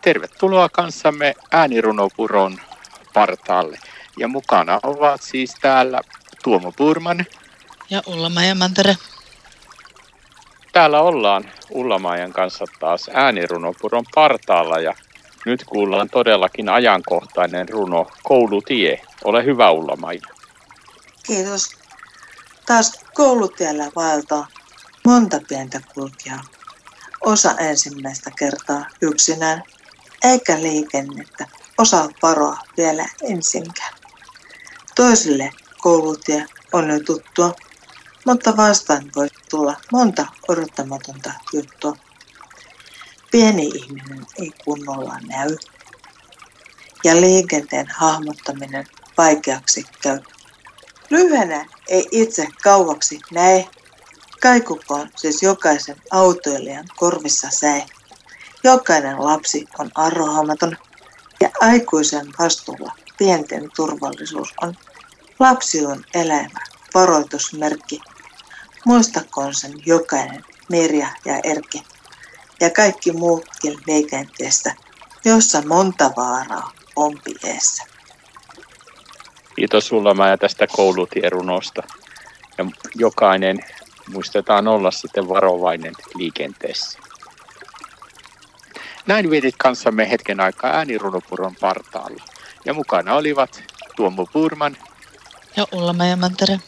Tervetuloa kanssamme äänirunopuron partaalle. Ja mukana ovat siis täällä Tuomo Purman. Ja Ulla-Maija Mantere. Täällä ollaan Ulla-Maijan kanssa taas äänirunopuron partaalla ja nyt kuullaan todellakin ajankohtainen runo Koulutie. Ole hyvä Ulla-Maija. Kiitos. Taas koulutiellä vaeltaa monta pientä kulkijaa. Osa ensimmäistä kertaa yksinään, eikä liikennettä osaa varoa vielä ensinkään. Toisille koulutie on jo tuttua, mutta vastaan voi tulla monta odottamatonta juttua. Pieni ihminen ei kunnolla näy ja liikenteen hahmottaminen vaikeaksi käy. Lyhyenä ei itse kauaksi näe, kaikukoon siis jokaisen autoilijan korvissa säe. Jokainen lapsi on arrohamaton ja aikuisen vastuulla pienten turvallisuus on. Lapsi on elämä, varoitusmerkki. Muistakoon sen jokainen Mirja ja Erki ja kaikki muutkin liikenteestä, jossa monta vaaraa on pieessä. Kiitos sulla ja tästä koulutierunosta. Ja jokainen muistetaan olla sitten varovainen liikenteessä. Näin kanssamme hetken aikaa äänirunopuron partaalla. Ja mukana olivat Tuomo Purman ja Ulla Mantere.